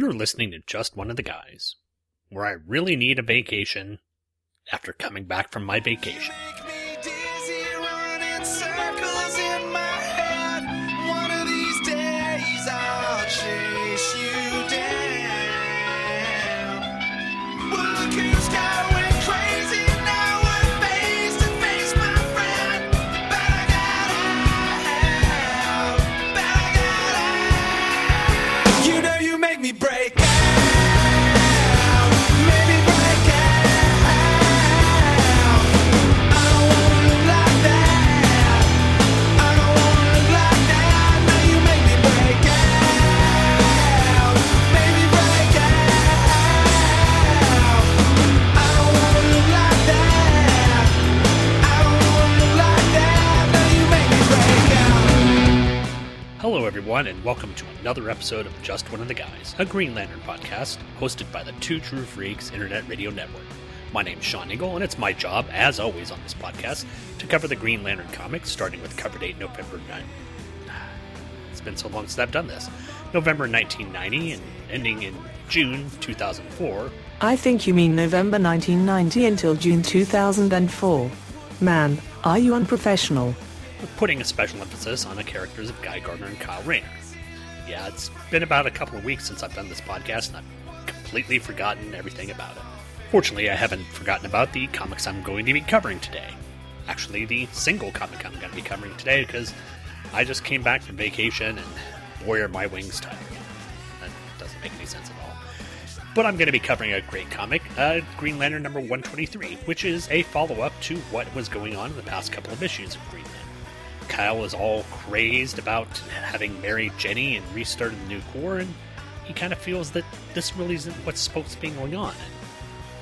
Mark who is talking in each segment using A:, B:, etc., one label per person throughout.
A: You're listening to Just One of the Guys, where I really need a vacation after coming back from my vacation. Everyone, and welcome to another episode of Just One of the Guys, a Green Lantern podcast hosted by the Two True Freaks Internet Radio Network. My name's Shawn Engel, and it's my job, as always on this podcast, to cover the Green Lantern comics, starting with cover date November 9. It's been so long since I've done this. November 1990 and ending in June 2004.
B: I think you mean November 1990 until June 2004. Man, are you unprofessional?
A: Putting a special emphasis on the characters of Guy Gardner and Kyle Rayner. Yeah, it's been about a couple of weeks since I've done this podcast, and I've completely forgotten everything about it. Fortunately, I haven't forgotten about the comics I'm going to be covering today. Actually, the single comic I'm going to be covering today, because I just came back from vacation, and boy are my wings tired. That doesn't make any sense at all. But I'm going to be covering a great comic, uh, Green Lantern number 123, which is a follow up to what was going on in the past couple of issues of Green Lantern. Kyle is all crazed about having married Jenny and restarted the new Corps, and he kind of feels that this really isn't what's supposed to be going on.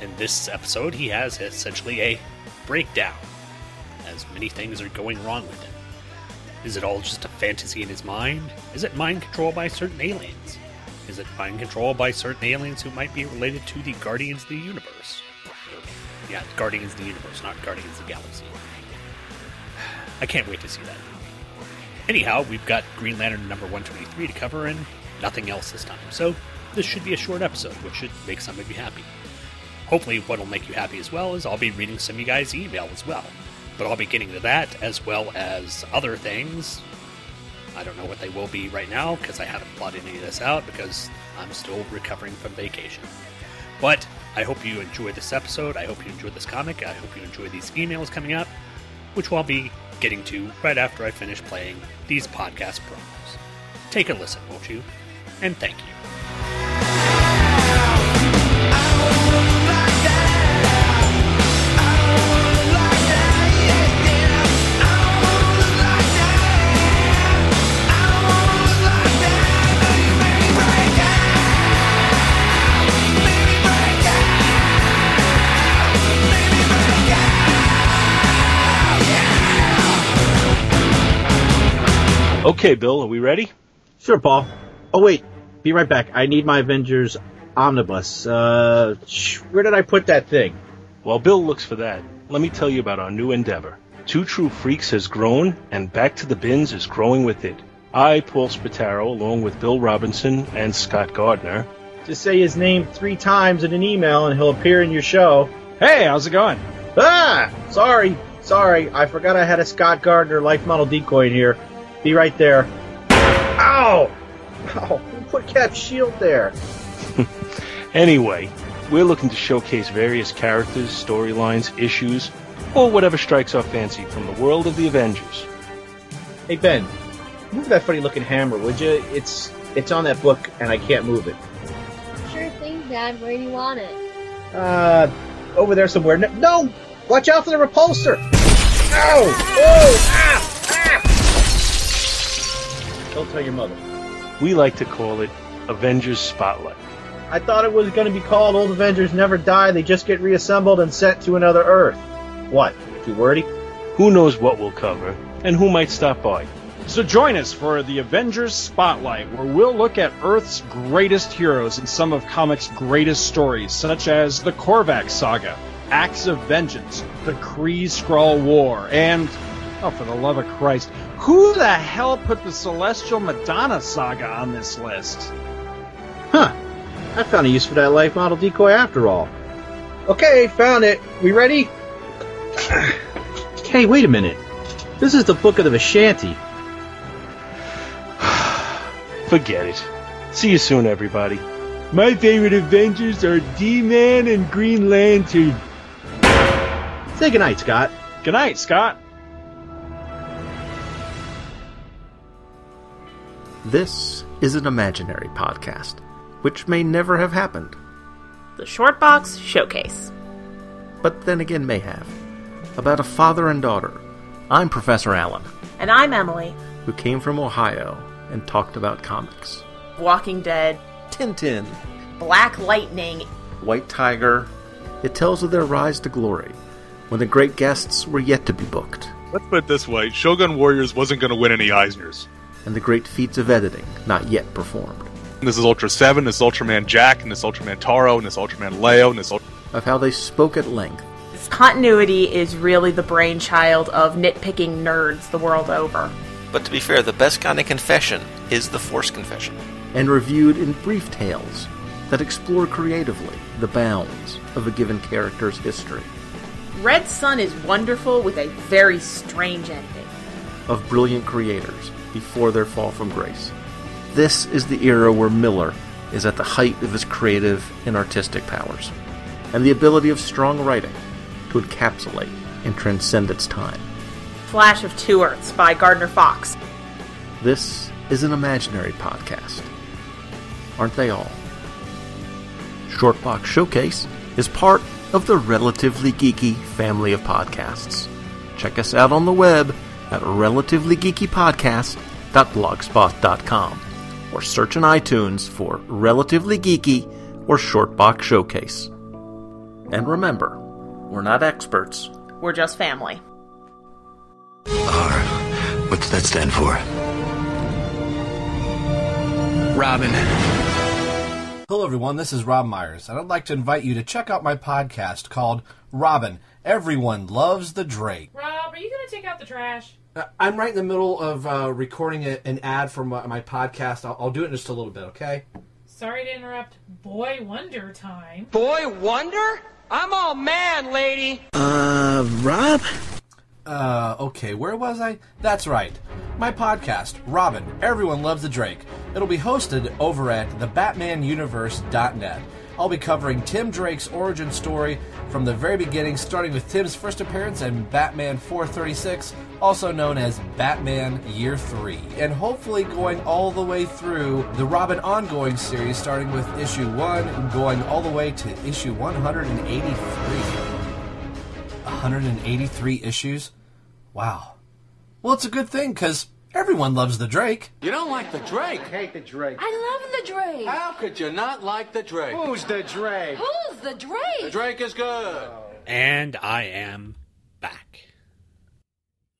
A: In this episode, he has essentially a breakdown, as many things are going wrong with him. Is it all just a fantasy in his mind? Is it mind controlled by certain aliens? Is it mind controlled by certain aliens who might be related to the Guardians of the Universe? Yeah, Guardians of the Universe, not Guardians of the Galaxy. I can't wait to see that. Anyhow, we've got Green Lantern number 123 to cover and nothing else this time. So, this should be a short episode, which should make some of you happy. Hopefully, what'll make you happy as well is I'll be reading some of you guys' email as well. But I'll be getting to that as well as other things. I don't know what they will be right now because I haven't plotted any of this out because I'm still recovering from vacation. But I hope you enjoy this episode. I hope you enjoy this comic. I hope you enjoy these emails coming up, which I'll be getting to right after I finish playing these podcast promos. Take a listen, won't you? And thank you.
C: Okay, Bill, are we ready?
D: Sure, Paul. Oh wait, be right back. I need my Avengers omnibus. Uh, sh- where did I put that thing?
C: While Bill looks for that, let me tell you about our new endeavor. Two True Freaks has grown, and Back to the Bins is growing with it. I, Paul Spataro, along with Bill Robinson and Scott Gardner,
D: Just say his name three times in an email, and he'll appear in your show.
E: Hey, how's it going?
D: Ah, sorry, sorry. I forgot I had a Scott Gardner life model decoy in here. Be right there. Ow! Ow! Who put Cap's shield there?
C: Anyway, we're looking to showcase various characters, storylines, issues, or whatever strikes our fancy from the world of the Avengers.
D: Hey Ben, move that funny looking hammer, would you? It's it's on that book, and I can't move it.
F: Sure thing, Dad. Where do you want it?
D: Uh, over there somewhere. No, no! Watch out for the repulsor! Ow! Whoa! Ah! Don't tell your mother.
C: We like to call it Avengers Spotlight.
D: I thought it was going to be called Old Avengers Never Die. They just get reassembled and sent to another Earth. What? Too wordy?
C: Who knows what we'll cover, and who might stop by.
E: So join us for the Avengers Spotlight, where we'll look at Earth's greatest heroes and some of comics' greatest stories, such as the Korvac Saga, Acts of Vengeance, the Kree Skrull War, and, oh, for the love of Christ, who the hell put the Celestial Madonna Saga on this list?
D: Huh. I found a use for that life model decoy after all. Okay, found it. We ready? hey, wait a minute. This is the Book of the Vishanti.
C: Forget it. See you soon, everybody.
G: My favorite Avengers are D-Man and Green Lantern.
D: Say goodnight, Scott.
E: Good night, Scott.
H: This is an imaginary podcast, which may never have happened,
I: The Short Box Showcase.
H: but then again may have. About a father and daughter. I'm Professor Allen,
I: And I'm Emily.
H: who came from Ohio and talked about comics.
I: Walking Dead,
H: Tintin,
I: Black Lightning,
H: White Tiger. It tells of their rise to glory, when the great guests were yet to be booked,
J: Let's put it this way Shogun Warriors wasn't going to win any Eisners.
H: And the great feats of editing not yet performed.
J: This is Ultra 7, this is Ultraman Jack, and this Ultraman Taro, and this Ultraman Leo, and this Ultra.
H: Of how they spoke at length,
I: This continuity is really the brainchild of nitpicking nerds the world over.
K: But to be fair, the best kind of confession is the Force confession.
H: and reviewed in brief tales that explore creatively the bounds of a given character's history,
I: Red Sun is wonderful with a very strange ending.
H: of brilliant creators before their fall from grace. This is the era where Miller is at the height of his creative and artistic powers, and the ability of strong writing to encapsulate and transcend its time.
I: Flash of Two Earths by Gardner Fox.
H: This is an imaginary podcast. Aren't they all? Shortbox Showcase is part of the Relatively Geeky family of podcasts. Check us out on the web at relativelygeekypodcast.blogspot.com or search in iTunes for Relatively Geeky or Shortbox Showcase. And remember, we're not experts.
I: We're just family.
L: R. What's that stand for?
M: Robin. Hello, everyone. This is Rob Myers, and I'd like to invite you to check out my podcast called Robin. Everyone loves the Drake.
N: Rob, are you going to take out the trash?
M: Uh, I'm right in the middle of uh, recording a, an ad for my, my podcast. I'll, I'll do it in just a little bit, okay?
N: Sorry to interrupt Boy Wonder time.
O: Boy Wonder? I'm all man, lady.
M: Uh, Rob? Uh, okay, where was I? That's right. My podcast, Robin, Everyone Loves the Drake. It'll be hosted over at thebatmanuniverse.net. I'll be covering Tim Drake's origin story from the very beginning, starting with Tim's first appearance in Batman 436, also known as Batman Year 3, and hopefully going all the way through the Robin ongoing series, starting with issue 1 and going all the way to issue 183. 183 issues? Wow. Well, it's a good thing because everyone loves the Drake.
O: You don't like the Drake?
M: I hate the Drake.
O: I love the Drake. How could you not like the Drake?
M: Who's the Drake?
O: Who's the Drake? The Drake is good.
A: And I am back.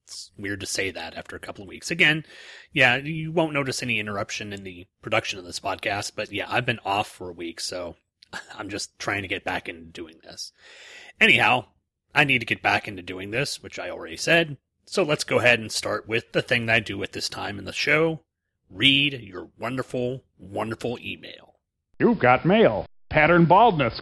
A: It's weird to say that after a couple of weeks. Again, yeah, you won't notice any interruption in the production of this podcast, but yeah, I've been off for a week, so I'm just trying to get back into doing this. Anyhow, I need to get back into doing this, which I already said. So let's go ahead and start with the thing that I do at this time in the show read your wonderful, wonderful email.
E: You've got mail. Pattern baldness.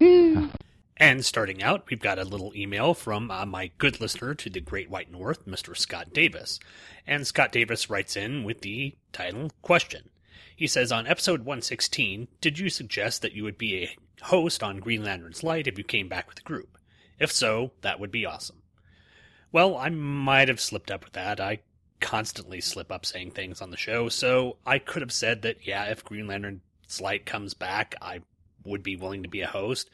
A: And starting out, we've got a little email from uh, my good listener to the Great White North, Mr. Scott Davis. And Scott Davis writes in with the title Question. He says, On episode 116, did you suggest that you would be a host on Green Lantern's Light if you came back with the group? If so, that would be awesome. Well, I might have slipped up with that. I constantly slip up saying things on the show, so I could have said that, yeah, if Green Lantern's Light comes back, I would be willing to be a host.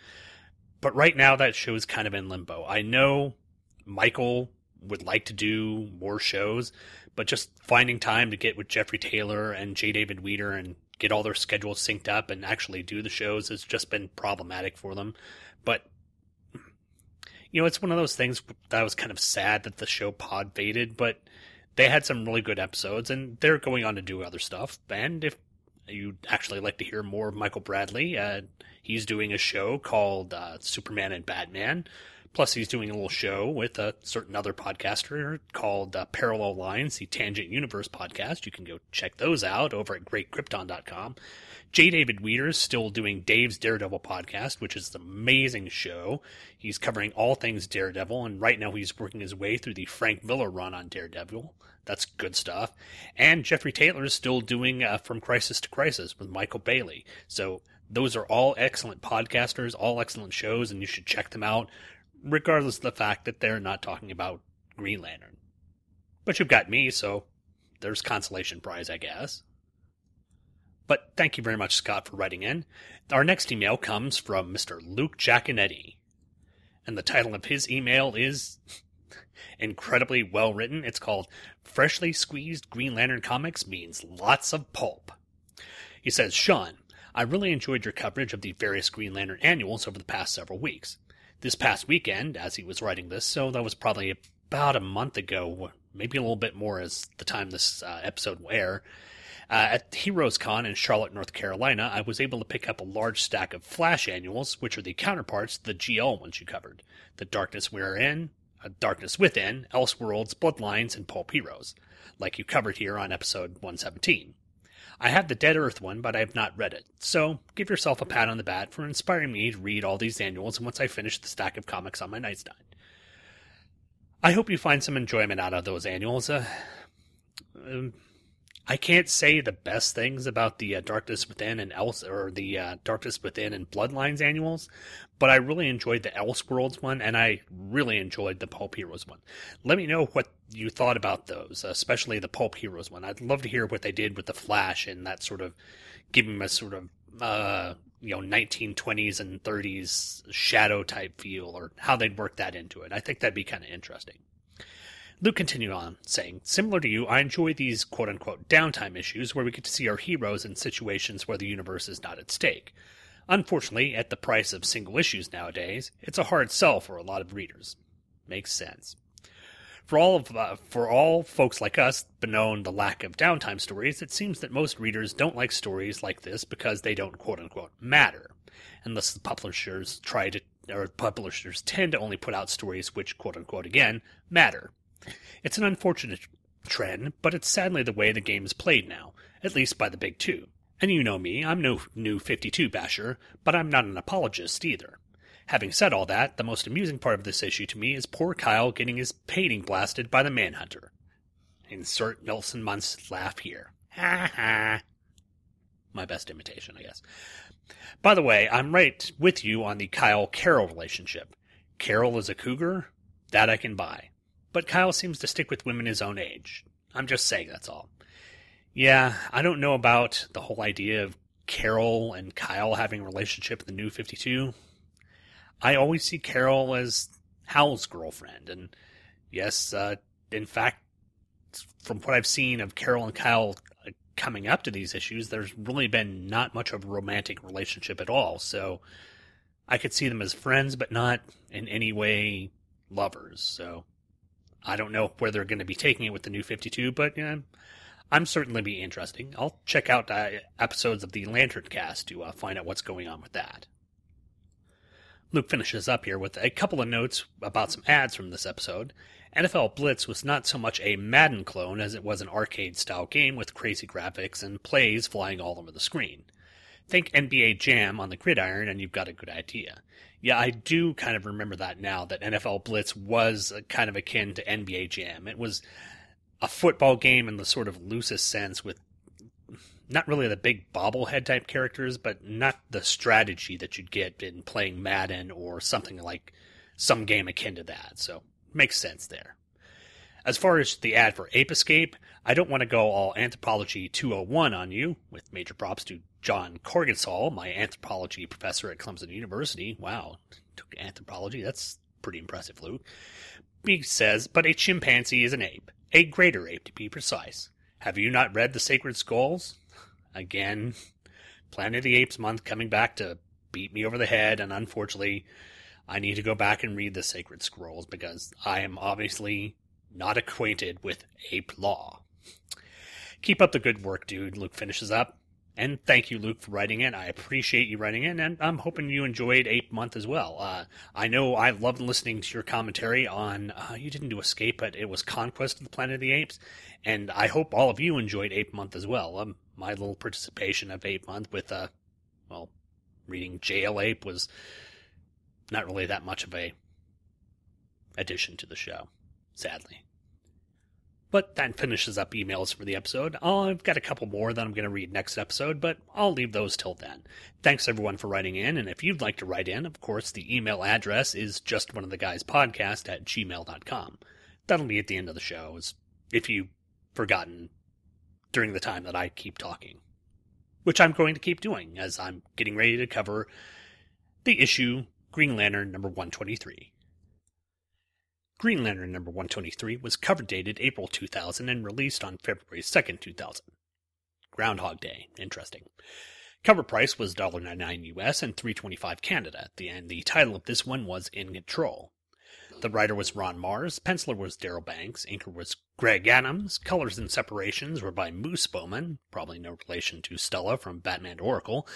A: But right now, that show is kind of in limbo. I know Michael would like to do more shows, but just finding time to get with Jeffrey Taylor and J. David Weter and get all their schedules synced up and actually do the shows has just been problematic for them. But you know, it's one of those things that I was kind of sad that the show pod faded, but they had some really good episodes and they're going on to do other stuff. And if you'd actually like to hear more of Michael Bailey, uh, he's doing a show called uh, Superman and Batman. Plus, he's doing a little show with a certain other podcaster called uh, Parallel Lines, the Tangent Universe podcast. You can go check those out over at greatkrypton.com. J. David Weter is still doing Dave's Daredevil podcast, which is an amazing show. He's covering all things Daredevil, and right now he's working his way through the Frank Miller run on Daredevil. That's good stuff. And Jeffrey Taylor is still doing uh, From Crisis to Crisis with Michael Bailey. So those are all excellent podcasters, all excellent shows, and you should check them out, regardless of the fact that they're not talking about Green Lantern. But you've got me, so there's consolation prize, I guess. But thank you very much, Scott, for writing in. Our next email comes from Mr. Luke Giaconetti. And the title of his email is incredibly well written. It's called Freshly Squeezed Green Lantern Comics Means Lots of Pulp. He says, Shawn, I really enjoyed your coverage of the various Green Lantern annuals over the past several weeks. This past weekend, as he was writing this, so that was probably about a month ago, maybe a little bit more as the time this uh, episode will air, uh, at Heroes Con in Charlotte, North Carolina, I was able to pick up a large stack of Flash annuals, which are the counterparts to the GL ones you covered The Darkness We're In, uh, Darkness Within, Elseworlds, Bloodlines, and Pulp Heroes, like you covered here on episode 117. I have the Dead Earth one, but I have not read it, so give yourself a pat on the back for inspiring me to read all these annuals once I finish the stack of comics on my nightstand. I hope you find some enjoyment out of those annuals. Uh, um, I can't say the best things about the uh, Darkness Within and Else or the uh, Darkness Within and Bloodlines annuals, but I really enjoyed the Elseworlds one, and I really enjoyed the Pulp Heroes one. Let me know what you thought about those, especially the Pulp Heroes one. I'd love to hear what they did with the Flash and that sort of giving him a sort of uh, you know 1920s and 30s shadow type feel, or how they'd work that into it. I think that'd be kind of interesting. Luke continued on, saying, Similar to you, I enjoy these quote unquote downtime issues where we get to see our heroes in situations where the universe is not at stake. Unfortunately, at the price of single issues nowadays, it's a hard sell for a lot of readers. Makes sense. For all of uh, for all folks like us bemoan the lack of downtime stories, it seems that most readers don't like stories like this because they don't quote unquote matter, unless the publishers try to or publishers tend to only put out stories which quote unquote again matter. It's an unfortunate trend, but it's sadly the way the game is played now, at least by the big two. And you know me, I'm no new 52 basher, but I'm not an apologist either. Having said all that, the most amusing part of this issue to me is poor Kyle getting his painting blasted by the Manhunter. Insert Nelson Muntz laugh here. Ha ha. My best imitation, I guess. By the way, I'm right with you on the Kyle Carol relationship. Carol is a cougar? That I can buy but Kyle seems to stick with women his own age. I'm just saying that's all. Yeah, I don't know about the whole idea of Carol and Kyle having a relationship in the new 52. I always see Carol as Hal's girlfriend, and yes, uh, in fact, from what I've seen of Carol and Kyle uh, coming up to these issues, there's really been not much of a romantic relationship at all. So I could see them as friends, but not in any way lovers. So I don't know where they're going to be taking it with the new 52, but I'm certainly be interesting. I'll check out uh, episodes of the Lantern Cast to uh, find out what's going on with that. Luke finishes up here with a couple of notes about some ads from this episode. NFL Blitz was not so much a Madden clone as it was an arcade style game with crazy graphics and plays flying all over the screen. Think NBA Jam on the gridiron and you've got a good idea. Yeah, I do kind of remember that now that NFL Blitz was uh, kind of akin to NBA Jam. It was a football game in the sort of loosest sense with not really the big bobblehead type characters, but not the strategy that you'd get in playing Madden or something like some game akin to that. So makes sense there. As far as the ad for Ape Escape, I don't want to go all Anthropology 201 on you, with major props to John Corgensall, my anthropology professor at Clemson University. Wow, took anthropology. That's pretty impressive, Luke. He says, but a chimpanzee is an ape, a greater ape to be precise. Have you not read The Sacred Scrolls? Again, Planet of the Apes month coming back to beat me over the head, and unfortunately, I need to go back and read The Sacred Scrolls because I am obviously not acquainted with ape law. Keep up the good work, dude, Luke finishes up. And thank you, Luke, for writing in. I appreciate you writing in, and I'm hoping you enjoyed Ape Month as well. Uh, I know I loved listening to your commentary on, uh, you didn't do Escape, but it was Conquest of the Planet of the Apes, and I hope all of you enjoyed Ape Month as well. Um, my little participation of Ape Month with, uh, well, reading Jail Ape was not really that much of a addition to the show, sadly. But that finishes up emails for the episode. I've got a couple more that I'm going to read next episode, but I'll leave those till then. Thanks everyone for writing in, and if you'd like to write in, of course, the email address is just one of the guys podcast at gmail.com. That'll be at the end of the show, if you've forgotten during the time that I keep talking. Which I'm going to keep doing, as I'm getting ready to cover the issue Green Lantern number 123. Green Lantern number 123 was cover dated April 2000 and released on February 2nd, 2000. Groundhog Day. Interesting. Cover price was $1.99 US and $3.25 Canada, and the title of this one was In Control. The writer was Ron Marz, penciler was Darryl Banks, inker was Greg Adams, colors and separations were by Moose Baumann, probably no relation to Stella from Batman Oracle.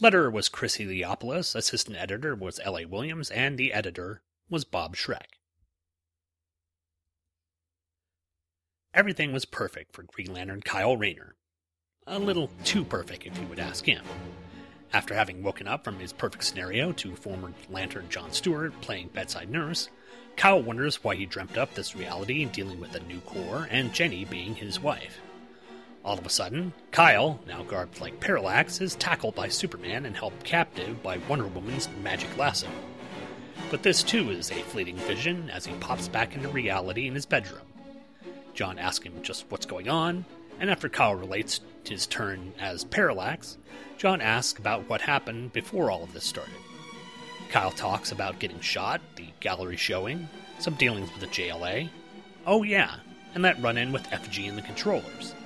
A: Letterer was Chris Eliopoulos, assistant editor was L.A. Williams, and the editor was Bob Schreck. Everything was perfect for Green Lantern Kyle Rayner. A little too perfect, if you would ask him. After having woken up from his perfect scenario to former Lantern John Stewart playing bedside nurse, Kyle wonders why he dreamt up this reality dealing with a new Corps and Jenny being his wife. All of a sudden, Kyle, now garbed like Parallax, is tackled by Superman and held captive by Wonder Woman's magic lasso. But this too is a fleeting vision as he pops back into reality in his bedroom. John asks him just what's going on, and after Kyle relates his turn as Parallax, John asks about what happened before all of this started. Kyle talks about getting shot, the gallery showing, some dealings with the JLA. Oh, yeah, and that run in with Effigy and the controllers.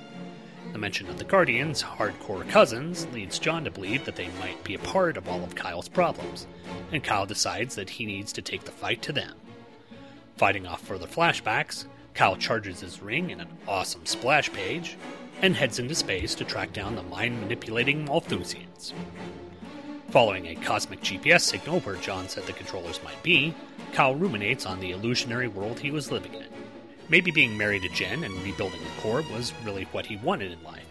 A: The mention of the Guardians' hardcore cousins leads John to believe that they might be a part of all of Kyle's problems, and Kyle decides that he needs to take the fight to them. Fighting off further flashbacks, Kyle charges his ring in an awesome splash page and heads into space to track down the mind manipulating Malthusians. Following a cosmic GPS signal where John said the controllers might be, Kyle ruminates on the illusionary world he was living in. Maybe being married to Jen and rebuilding the Corps was really what he wanted in life.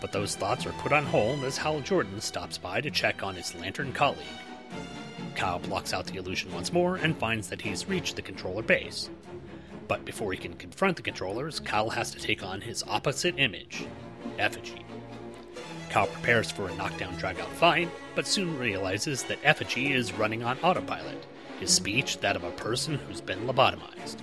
A: But those thoughts are put on hold as Hal Jordan stops by to check on his Lantern colleague. Kyle blocks out the illusion once more and finds that he's reached the controller base. But before he can confront the controllers, Kyle has to take on his opposite image, Effigy. Kyle prepares for a knockdown dragout fight, but soon realizes that Effigy is running on autopilot, his speech that of a person who's been lobotomized.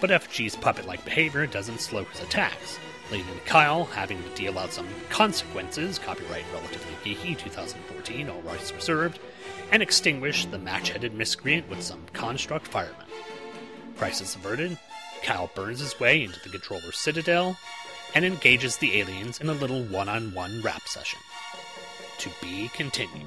A: But Effigy's puppet like behavior doesn't slow his attacks, leading to Kyle having to deal out some consequences, copyright relatively geeky 2014, all rights reserved, and extinguish the match headed miscreant with some construct firemen. Crisis averted, Kyle burns his way into the controller's citadel and engages the aliens in a little one on one rap session. To be continued.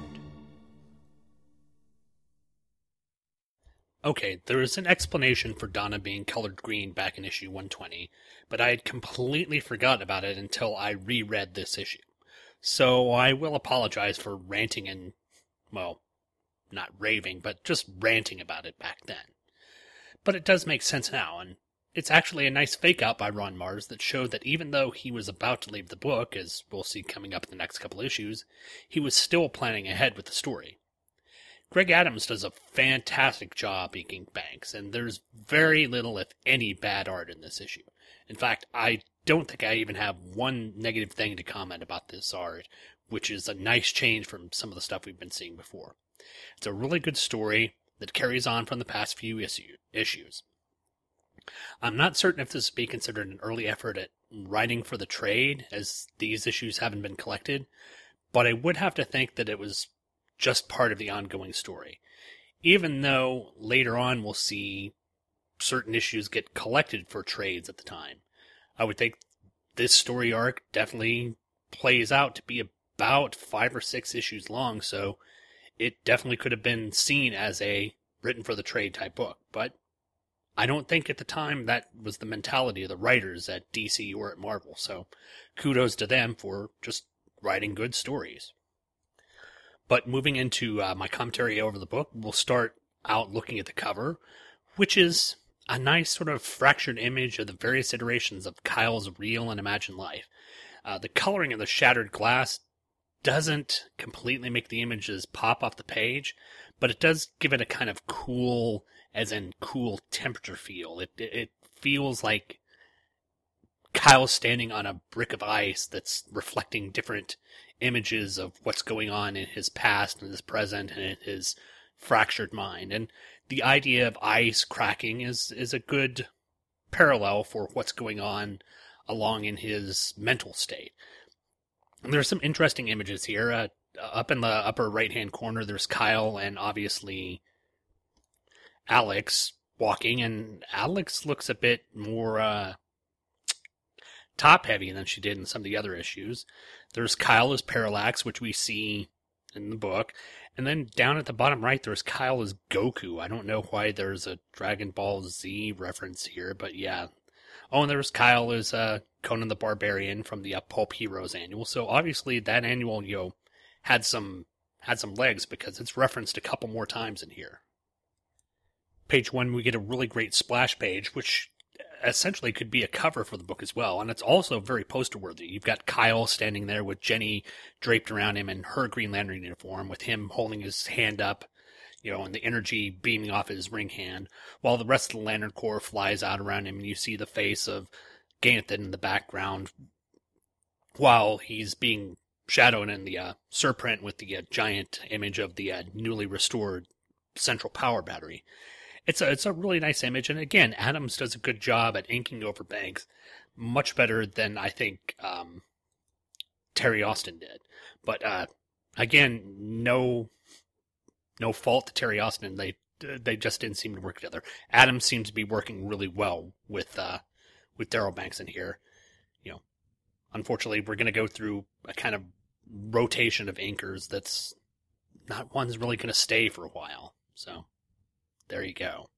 A: Okay, there is an explanation for Donna being colored green back in issue 120, but I had completely forgotten about it until I reread this issue. So I will apologize for ranting and, well, not raving, but just ranting about it back then. But it does make sense now, and it's actually a nice fake out by Ron Marz that showed that even though he was about to leave the book, as we'll see coming up in the next couple issues, he was still planning ahead with the story. Greg Adams does a fantastic job inking Banks, and there's very little, if any, bad art in this issue. In fact, I don't think I even have one negative thing to comment about this art, which is a nice change from some of the stuff we've been seeing before. It's a really good story that carries on from the past few issue, issues. I'm not certain if this would be considered an early effort at writing for the trade, as these issues haven't been collected, but I would have to think that it was just part of the ongoing story. Even though later on we'll see certain issues get collected for trades at the time. I would think this story arc definitely plays out to be about five or six issues long, so it definitely could have been seen as a written for the trade type book. But I don't think at the time that was the mentality of the writers at DC or at Marvel, so kudos to them for just writing good stories. But moving into uh, my commentary over the book, we'll start out looking at the cover, which is a nice sort of fractured image of the various iterations of Kyle's real and imagined life. Uh, the coloring of the shattered glass doesn't completely make the images pop off the page, but it does give it a kind of cool, as in cool temperature feel. It it, feels like Kyle's standing on a brick of ice that's reflecting different images of what's going on in his past and his present and in his fractured mind. And the idea of ice cracking is is a good parallel for what's going on along in his mental state. There's some interesting images here. Uh, up in the upper right hand corner, there's Kyle and obviously Alex walking, and Alex looks a bit more uh, top heavy than she did in some of the other issues. There's Kyle as Parallax, which we see in the book. And then down at the bottom right, there's Kyle as Goku. I don't know why there's a Dragon Ball Z reference here, but yeah. Oh, and there's Kyle as uh, Conan the Barbarian from the uh, Pulp Heroes annual. So obviously that annual, you know, had some had some legs because it's referenced a couple more times in here. Page one, we get a really great splash page, which essentially could be a cover for the book as well. And it's also very poster worthy. You've got Kyle standing there with Jenny draped around him in her Green Lantern uniform, with him holding his hand up, you know, and the energy beaming off his ring hand, while the rest of the Lantern Corps flies out around him, and you see the face of Ganthet in the background while he's being shadowed in the uh, surprint with the uh, giant image of the uh, newly restored central power battery it's a it's a really nice image, and again, Adams does a good job at inking over Banks, much better than I think um, Terry Austin did. But uh, again, no no fault to Terry Austin. They they just didn't seem to work together. Adams seems to be working really well with uh, with Darryl Banks in here. You know, unfortunately, we're going to go through a kind of rotation of inkers that's not one's really going to stay for a while. So there you go.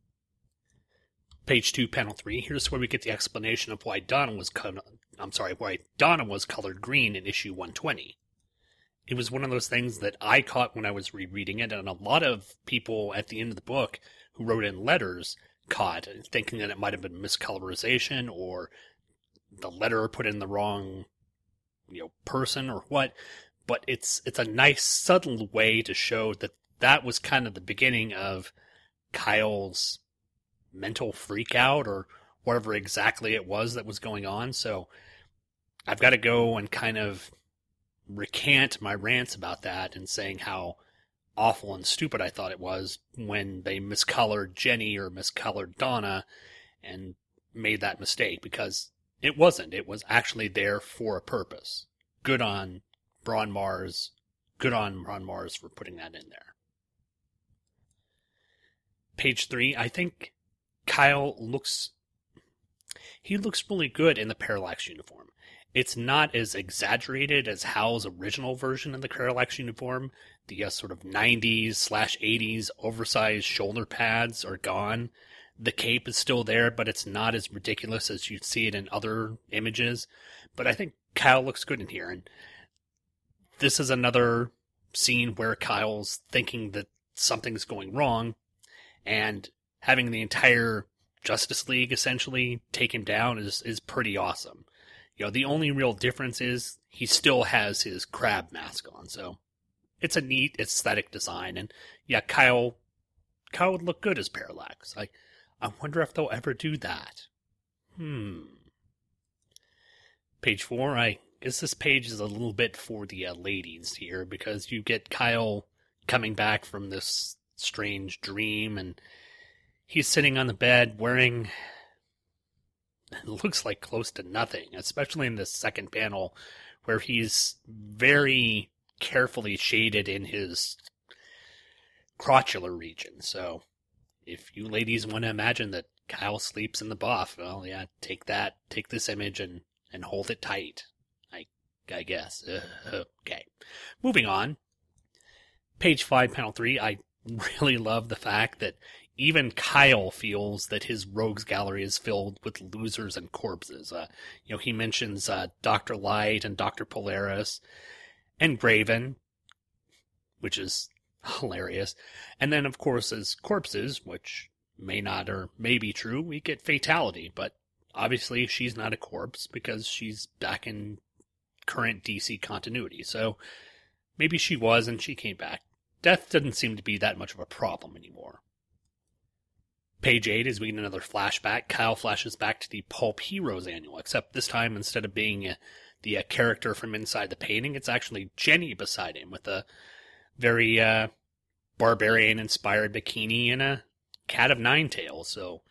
A: Page two, panel three. Here's where we get the explanation of why Donna was co- I'm sorry, why Donna was colored green in issue 120. It was one of those things that I caught when I was rereading it, and a lot of people at the end of the book who wrote in letters caught, thinking that it might have been miscolorization or the letter put in the wrong, you know, person or what. But it's it's a nice subtle way to show that that was kind of the beginning of Kyle's mental freak out or whatever exactly it was that was going on. So I've got to go and kind of recant my rants about that and saying how awful and stupid I thought it was when they miscolored Jenny or miscolored Donna and made that mistake because it wasn't. It was actually there for a purpose. Good on Braun Marz. Good on Braun Marz for putting that in there page three, I think Kyle looks he looks really good in the Parallax uniform. It's not as exaggerated as Hal's original version of the Parallax uniform. The uh, sort of 90s slash 80s oversized shoulder pads are gone. The cape is still there, but it's not as ridiculous as you'd see it in other images. But I think Kyle looks good in here. And this is another scene where Kyle's thinking that something's going wrong and having the entire Justice League essentially take him down is is pretty awesome. You know, the only real difference is he still has his crab mask on, so it's a neat aesthetic design. And yeah, Kyle Kyle would look good as Parallax. I I wonder if they'll ever do that. Hmm. Page four. I guess this page is a little bit for the uh, ladies here because you get Kyle coming back from this strange dream and he's sitting on the bed wearing it looks like close to nothing, especially in the second panel where he's very carefully shaded in his crotchular region. So if you ladies want to imagine that Kyle sleeps in the buff, well, yeah, take that, take this image and, and hold it tight. I, I guess. Uh, okay. Moving on. Page five, panel three. I really love the fact that even Kyle feels that his rogues gallery is filled with losers and corpses. Uh, you know, he mentions uh, Doctor Light and Doctor Polaris, and Grayven, which is hilarious. And then, of course, as corpses, which may not or may be true, we get Fatality, but obviously she's not a corpse because she's back in current DC continuity. So maybe she was and she came back. Death doesn't seem to be that much of a problem anymore. Page 8 is we get another flashback. Kyle flashes back to the Pulp Heroes annual, except this time instead of being uh, the uh, character from inside the painting, it's actually Jenny beside him with a very uh, barbarian inspired bikini and a cat of nine tails. So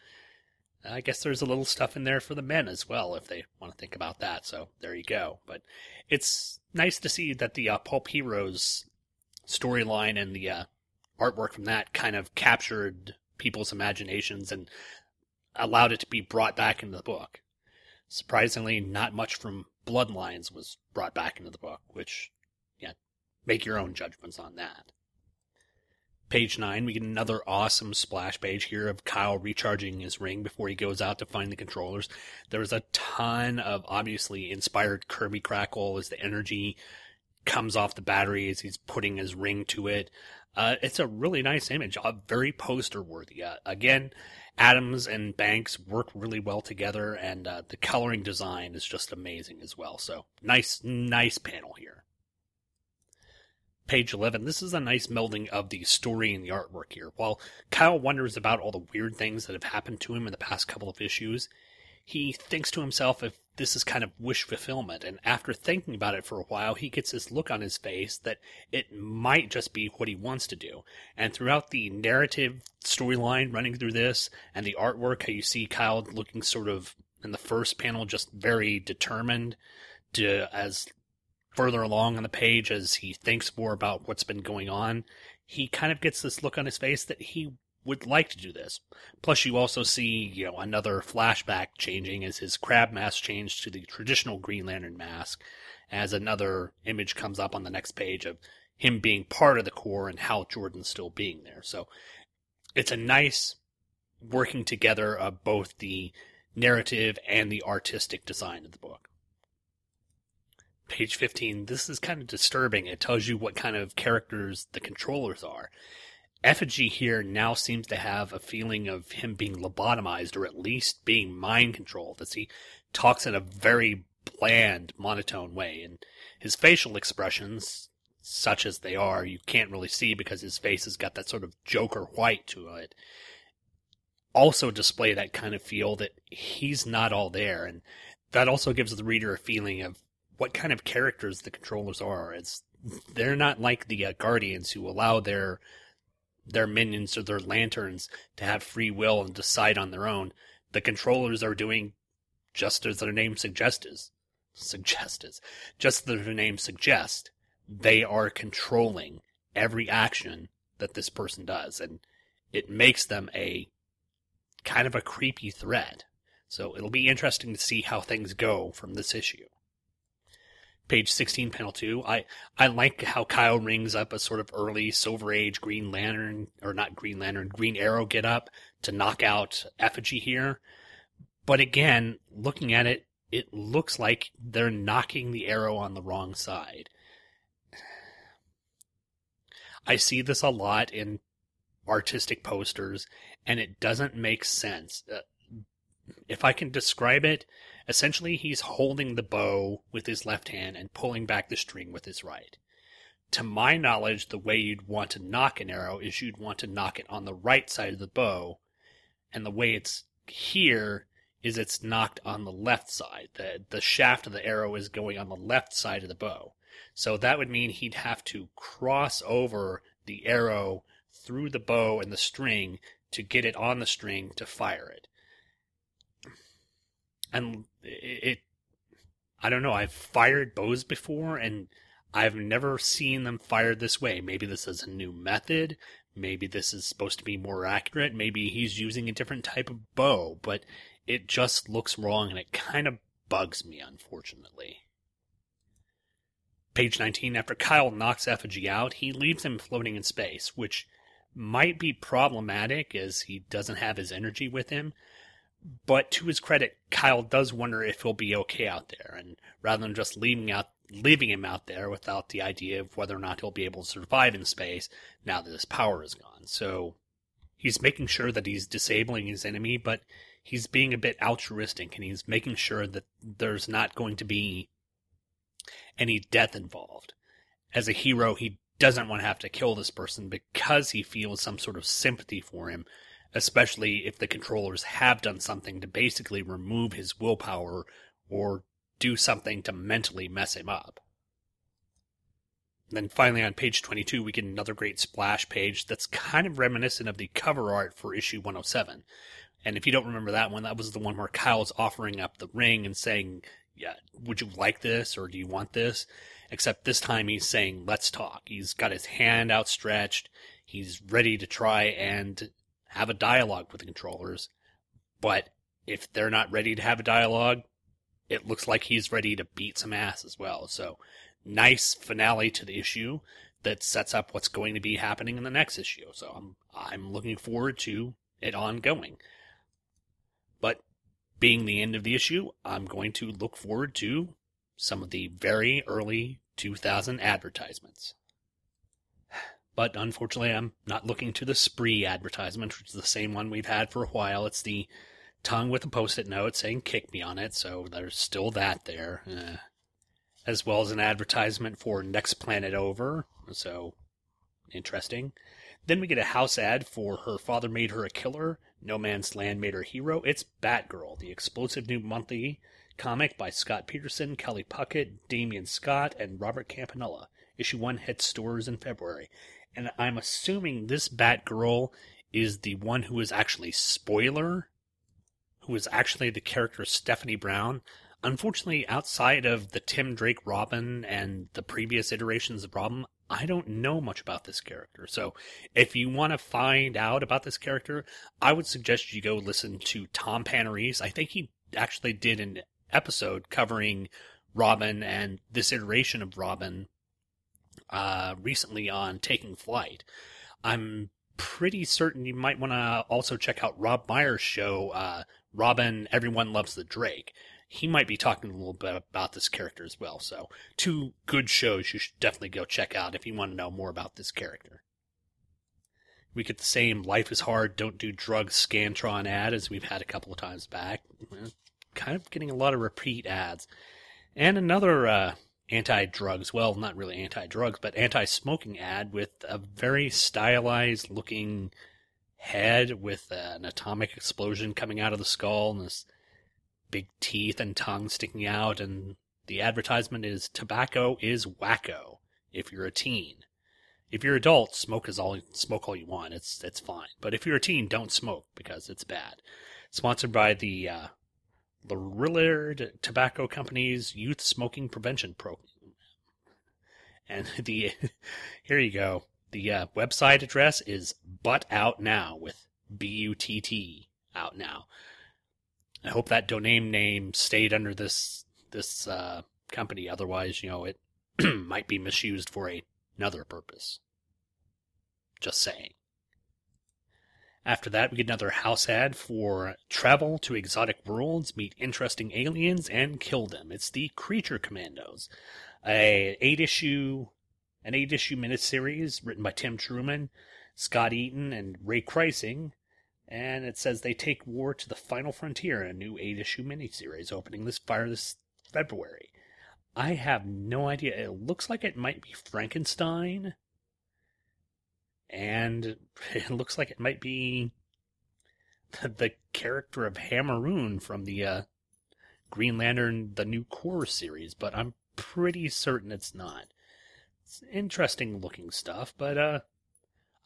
A: I guess there's a little stuff in there for the men as well if they want to think about that. So there you go. But it's nice to see that the uh, Pulp Heroes storyline and the uh, artwork from that kind of captured people's imaginations and allowed it to be brought back into the book. Surprisingly, not much from Bloodlines was brought back into the book, which, yeah, make your own judgments on that. Page 9, we get another awesome splash page here of Kyle recharging his ring before he goes out to find the controllers. There's a ton of obviously inspired Kirby crackle as the energy comes off the battery as he's putting his ring to it. Uh, it's a really nice image, uh, very poster worthy. Uh, again, Adams and Banks work really well together, and uh, the coloring design is just amazing as well. So nice, nice panel here. Page 11. This is a nice melding of the story and the artwork here. While Kyle wonders about all the weird things that have happened to him in the past couple of issues, he thinks to himself if this is kind of wish fulfillment. And after thinking about it for a while, he gets this look on his face that it might just be what he wants to do. And throughout the narrative storyline running through this and the artwork, how you see Kyle looking sort of in the first panel just very determined to as further along on the page as he thinks more about what's been going on, he kind of gets this look on his face that he would like to do this. Plus, you also see, you know, another flashback changing as his crab mask changed to the traditional Green Lantern mask, as another image comes up on the next page of him being part of the Corps and Hal Jordan still being there. So it's a nice working together of both the narrative and the artistic design of the book. Page 15, this is kind of disturbing. It tells you what kind of characters the controllers are. Effigy here now seems to have a feeling of him being lobotomized or at least being mind controlled as he talks in a very bland, monotone way. And his facial expressions, such as they are, you can't really see because his face has got that sort of Joker white to it. Also display that kind of feel that he's not all there. And that also gives the reader a feeling of what kind of characters the controllers are. It's, they're not like the uh, Guardians who allow their their minions or their lanterns to have free will and decide on their own. The controllers are doing just as their name suggests. Suggests. Just as their name suggests. They are controlling every action that this person does, and it makes them a kind of a creepy threat. So it'll be interesting to see how things go from this issue page 16 panel 2 i i like how kyle rings up a sort of early silver age green lantern or not green lantern green arrow get up to knock out effigy here. But again looking at it it looks like they're nocking the arrow on the wrong side. I see this a lot in artistic posters and it doesn't make sense. Uh, if i can describe it Essentially, he's holding the bow with his left hand and pulling back the string with his right. To my knowledge, the way you'd want to nock an arrow is you'd want to nock it on the right side of the bow, and the way it's here is it's nocked on the left side. The the shaft of the arrow is going on the left side of the bow. So that would mean he'd have to cross over the arrow through the bow and the string to get it on the string to fire it and it, it I don't know. I've fired bows before, and I've never seen them fired this way. Maybe this is a new method. Maybe this is supposed to be more accurate. Maybe he's using a different type of bow, but it just looks wrong, and it kind of bugs me, unfortunately. Page 19. After Kyle knocks Effigy out, he leaves him floating in space, which might be problematic as he doesn't have his energy with him, But to his credit, Kyle does wonder if he'll be okay out there, and rather than just leaving out leaving him out there without the idea of whether or not he'll be able to survive in space now that his power is gone. So he's making sure that he's disabling his enemy, but he's being a bit altruistic and he's making sure that there's not going to be any death involved. As a hero, he doesn't want to have to kill this person because he feels some sort of sympathy for him, especially if the controllers have done something to basically remove his willpower or do something to mentally mess him up. Then finally on page 22, we get another great splash page that's kind of reminiscent of the cover art for issue 107. And if you don't remember that one, that was the one where Kyle's offering up the ring and saying, yeah, would you like this or do you want this? Except this time he's saying, let's talk. He's got his hand outstretched. He's ready to try and have a dialogue with the controllers. But if they're not ready to have a dialogue, it looks like he's ready to beat some ass as well. So nice finale to the issue that sets up what's going to be happening in the next issue. So I'm I'm looking forward to it ongoing. But being the end of the issue, I'm going to look forward to some of the very early 2000 advertisements. But unfortunately, I'm not looking to the Spree advertisement, which is the same one we've had for a while. It's the tongue with a post-it note saying "kick me" on it, so there's still that there, uh, as well as an advertisement for Next Planet Over. So interesting. Then we get a house ad for Her Father Made Her a Killer, No Man's Land Made Her a Hero. It's Batgirl, the explosive new monthly comic by Scott Peterson, Kelly Puckett, Damion Scott, and Robert Campanella. Issue 1 hits stores in February. And I'm assuming this Batgirl is the one who is actually spoiler, who is actually the character Stephanie Brown. Unfortunately, outside of the Tim Drake Robin and the previous iterations of Robin, I don't know much about this character. So if you want to find out about this character, I would suggest you go listen to Tom Panarese. I think he actually did an episode covering Robin and this iteration of Robin uh, recently on Taking Flight. I'm pretty certain you might want to also check out Rob Meyer's show, uh, Robin Everyone Loves the Drake. He might be talking a little bit about this character as well. So, two good shows you should definitely go check out if you want to know more about this character. We get the same Life is Hard, Don't Do Drugs Scantron ad as we've had a couple of times back. Kind of getting a lot of repeat ads. And another uh, anti drugs, well, not really anti drugs, but anti smoking ad with a very stylized looking head with an atomic explosion coming out of the skull and this big teeth and tongue sticking out. And the advertisement is tobacco is wacko if you're a teen. If you're adult, smoke is all smoke all you want. It's it's fine. But if you're a teen, don't smoke because it's bad. Sponsored by the uh, the Lorillard Tobacco Company's Youth Smoking Prevention Program. And the here you go. The uh, website address is Butt Out Now with B U T T out now. I hope that domain name stayed under this this uh, company. Otherwise, you know, it might be misused for a, another purpose. Just saying. After that, we get another house ad for travel to exotic worlds, meet interesting aliens, and kill them. It's the Creature Commandos, a eight issue, an eight issue miniseries written by Tim Truman, Scot Eaton, and Ray Kryssing. And it says they take war to the final frontier in a new eight issue miniseries opening this fire this February. I have no idea. It looks like it might be Frankenstein and it looks like it might be the, character of Hammeroon from the uh, Green Lantern, the new Corps series, but I'm pretty certain it's not. It's interesting looking stuff, but uh,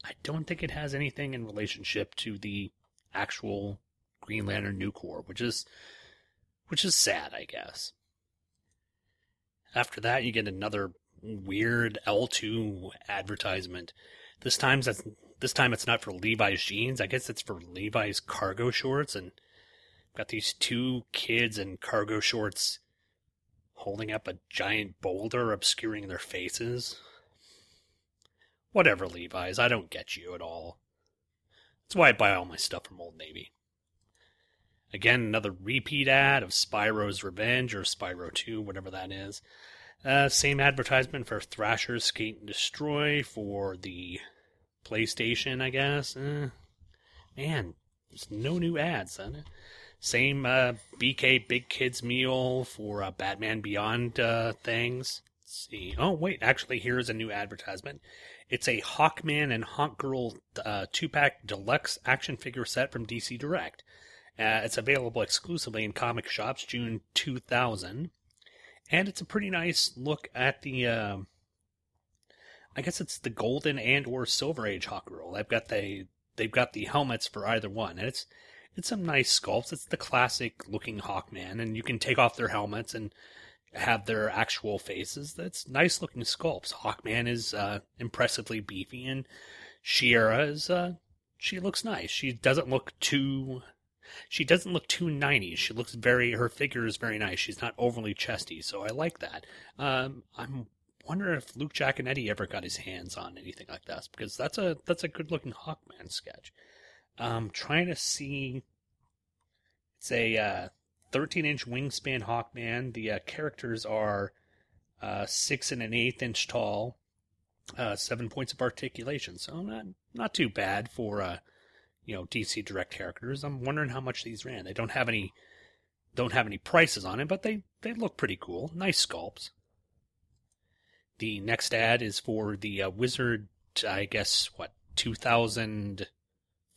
A: I don't think it has anything in relationship to the actual Green Lantern New Corps, which is which is sad, I guess. After that, you get another weird L2 advertisement. This time, that's this time it's not for Levi's jeans. I guess it's for Levi's cargo shorts, and got these two kids in cargo shorts holding up a giant boulder, obscuring their faces. Whatever, Levi's. I don't get you at all. That's why I buy all my stuff from Old Navy. Again, another repeat ad of Spyro's Revenge or Spyro 2, whatever that is. Uh, same advertisement for Thrasher Skate and Destroy for the PlayStation, I guess. Uh, man, there's no new ads. Huh? Same uh, BK Big Kids Meal for uh, Batman Beyond uh, things. Let's see. Oh, wait, actually, here's a new advertisement. It's a Hawkman and Hawkgirl uh, two pack deluxe action figure set from DC Direct. Uh, it's available exclusively in comic shops June 2000. And it's a pretty nice look at the. Uh, I guess it's the golden and or silver age Hawkgirl. They've got the they've got the helmets for either one, and it's it's some nice sculpts. It's the classic looking Hawkman, and you can take off their helmets and have their actual faces. That's nice looking sculpts. Hawkman is uh, impressively beefy, and Shiera is uh, she looks nice. She doesn't look too she doesn't look too 90s. She looks very, her figure is very nice. She's not overly chesty, so I like that. Um, I'm wondering if Luke Giaconetti ever got his hands on anything like this, because that's a, that's a good looking Hawkman sketch. Um, trying to see, it's a, uh, 13 inch wingspan Hawkman. The uh, characters are, uh, six and an eighth inch tall, uh, seven points of articulation, so not, not too bad for, uh, you know DC Direct characters. I'm wondering how much these ran. They don't have any don't have any prices on it, but they they look pretty cool. Nice sculpts. The next ad is for the uh, Wizard, I guess what 2000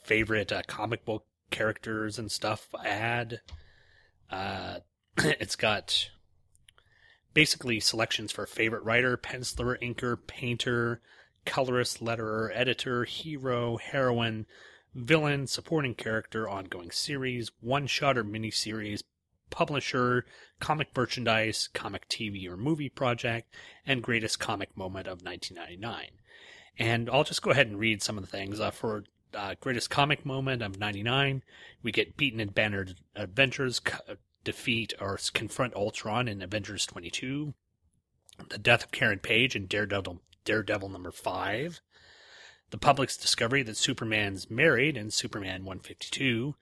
A: favorite uh, comic book characters and stuff ad. Uh, it's got basically selections for favorite writer, penciler, inker, painter, colorist, letterer, editor, hero, heroine, villain, supporting character, ongoing series, one shot or miniseries, publisher, comic merchandise, comic TV or movie project, and greatest comic moment of 1999. And I'll just go ahead and read some of the things. Uh, for uh, greatest comic moment of 99, we get beaten and bannered adventures, co- defeat or confront Ultron in Avengers 22, the death of Karen Page in Daredevil, Daredevil number 5, the public's discovery that Superman's married in Superman 152.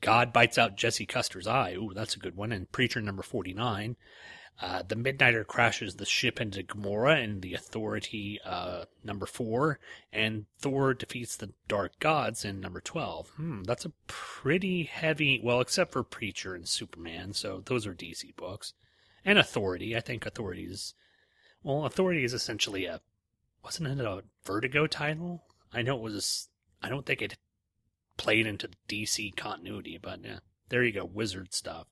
A: God bites out Jesse Custer's eye. Ooh, that's a good one. And Preacher number 49. Uh, the Midnighter crashes the ship into Gamorra in the Authority uh, number 4. And Thor defeats the Dark Gods in number 12. Hmm, that's a pretty heavy, well, except for Preacher and Superman. So those are DC books. And Authority. I think Authority is, well, Authority is essentially a, wasn't it a Vertigo title? I know it was. I don't think it played into the DC continuity, but yeah, there you go, Wizard stuff.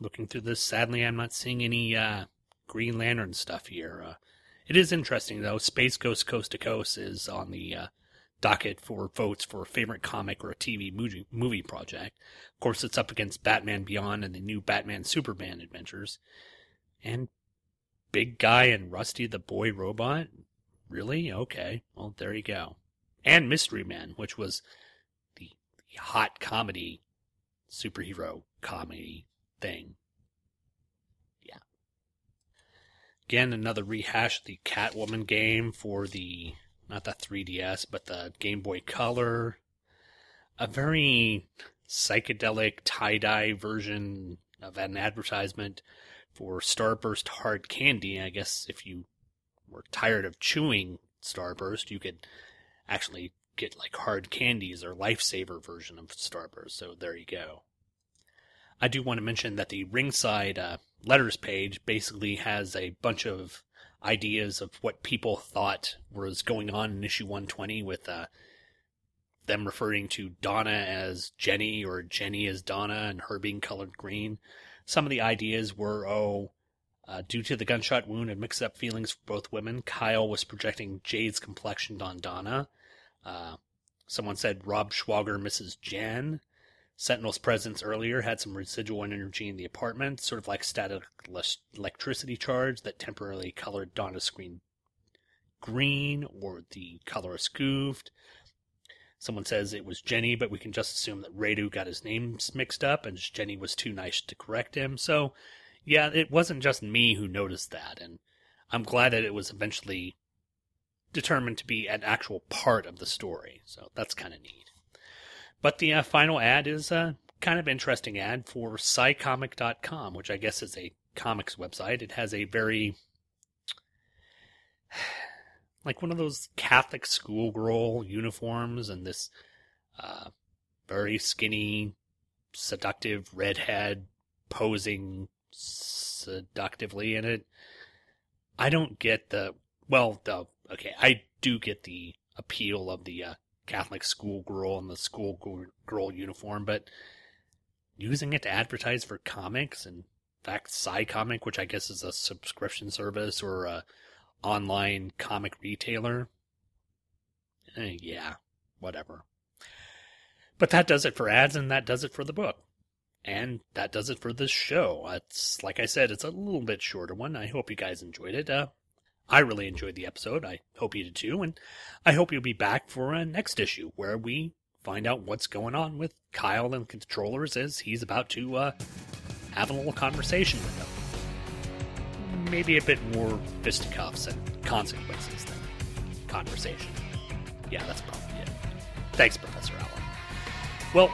A: Looking through this, sadly, I'm not seeing any uh, Green Lantern stuff here. Uh, it is interesting though. Space Ghost Coast to Coast is on the uh, docket for votes for favorite comic or a TV movie, movie project. Of course, it's up against Batman Beyond and the new Batman Superman adventures, and Big Guy and Rusty the Boy Robot. Really? Okay. Well, there you go. And Mystery Man, which was the, the hot comedy, superhero comedy thing. Yeah. Again, another rehash of the Catwoman game for the, not the 3DS, but the Game Boy Color. A very psychedelic tie-dye version of an advertisement for Starburst Hard Candy. I guess if you were tired of chewing Starburst, you could actually get like hard candies or lifesaver version of Starburst. So there you go. I do want to mention that the ringside uh, letters page basically has a bunch of ideas of what people thought was going on in issue 120 with uh, them referring to Donna as Jenny or Jenny as Donna and her being colored green. Some of the ideas were, oh, uh, due to the gunshot wound and mixed up feelings for both women, Kyle was projecting Jade's complexion on Donna. Uh, someone said Rob Schwager misses Jan. Sentinel's presence earlier had some residual energy in the apartment, sort of like static electricity charge that temporarily colored Donna's screen green or the color is goofed. Someone says it was Jenny, but we can just assume that Radu got his names mixed up and Jenny was too nice to correct him. So, yeah, it wasn't just me who noticed that, and I'm glad that it was eventually determined to be an actual part of the story. So that's kind of neat. But the uh, final ad is uh, kind of interesting ad for SciComic.com, which I guess is a comics website. It has a very like one of those Catholic schoolgirl uniforms and this uh, very skinny, seductive redhead posing seductively in it. I don't get the well, the okay, I do get the appeal of the uh, Catholic schoolgirl and the schoolgirl uniform, but using it to advertise for comics and in fact, SciComic, which I guess is a subscription service or a online comic retailer. Eh, yeah, whatever. But that does it for ads, and that does it for the book. And that does it for this show. It's like I said, it's a little bit shorter one. I hope you guys enjoyed it. Uh, I really enjoyed the episode. I hope you did too, and I hope you'll be back for a next issue where we find out what's going on with Kyle and controllers as he's about to uh, have a little conversation with them maybe a bit more fisticuffs and consequences than conversation. Yeah, that's probably it. Thanks, Professor Allen. Well,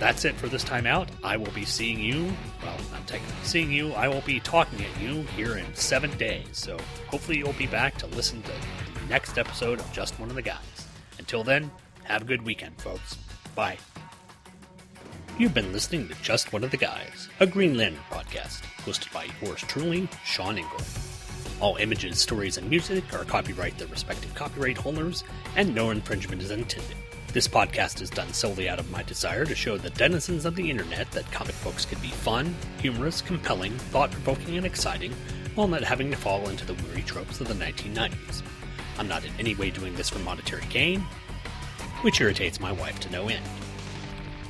A: that's it for this time out. I will be seeing you, well, not technically seeing you, I will be talking at you here in seven days. So hopefully you'll be back to listen to the next episode of Just One of the Guys. Until then, have a good weekend, folks. Bye. You've been listening to Just One of the Guys, a Green Lantern podcast, hosted by yours truly, Shawn Engel. All images, stories, and music are copyright their respective copyright holders, and no infringement is intended. This podcast is done solely out of my desire to show the denizens of the internet that comic books can be fun, humorous, compelling, thought provoking, and exciting, while not having to fall into the weary tropes of the 1990s. I'm not in any way doing this for monetary gain, which irritates my wife to no end.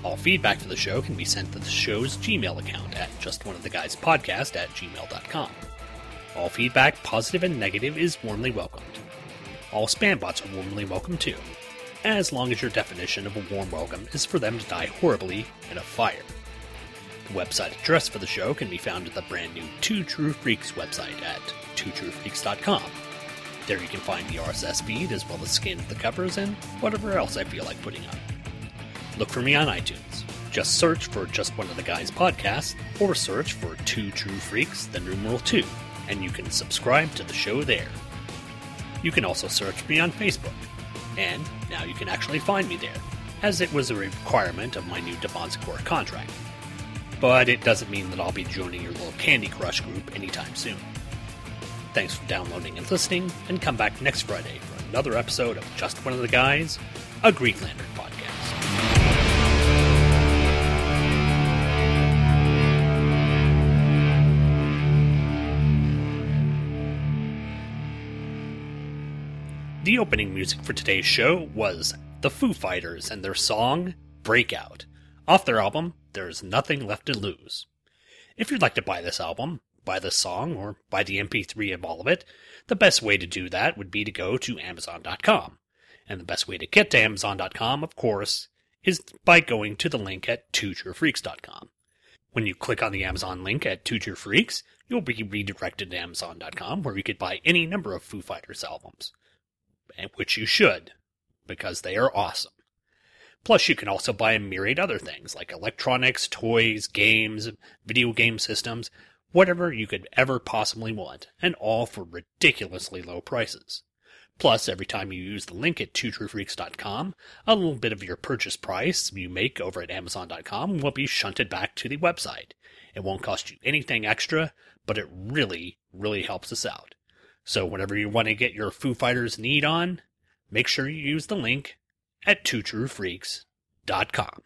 A: All feedback for the show can be sent to the show's Gmail account at justoneoftheguyspodcast at gmail.com. All feedback, positive and negative, is warmly welcomed. All spam bots are warmly welcome too, as long as your definition of a warm welcome is for them to die horribly in a fire. The website address for the show can be found at the brand new Two True Freaks website at twotruefreaks.com. There you can find the RSS feed as well as scan of the covers and whatever else I feel like putting up. Look for me on iTunes. Just search for Just One of the Guys podcast or search for Two True Freaks, the numeral 2, and you can subscribe to the show there. You can also search me on Facebook, and now you can actually find me there, as it was a requirement of my new Devon's Core contract. But it doesn't mean that I'll be joining your little Candy Crush group anytime soon. Thanks for downloading and listening, and come back next Friday for another episode of Just One of the Guys, a Green Lantern podcast. The opening music for today's show was The Foo Fighters and their song Breakout, off their album There's Nothing Left to Lose. If you'd like to buy this album, buy this song, or buy the MP3 of all of it, the best way to do that would be to go to Amazon.com. And the best way to get to Amazon.com, of course, is by going to the link at twotruefreaks.com. When you click on the Amazon link at Two True Freaks, you'll be redirected to Amazon.com where you could buy any number of Foo Fighters albums which you should, because they are awesome. Plus, you can also buy a myriad other things like electronics, toys, games, video game systems, whatever you could ever possibly want, and all for ridiculously low prices. Plus, every time you use the link at twotruefreaks.com, a little bit of your purchase price you make over at amazon.com will be shunted back to the website. It won't cost you anything extra, but it really, really helps us out. So whenever you want to get your Foo Fighters need on, make sure you use the link at twotruefreaks.com.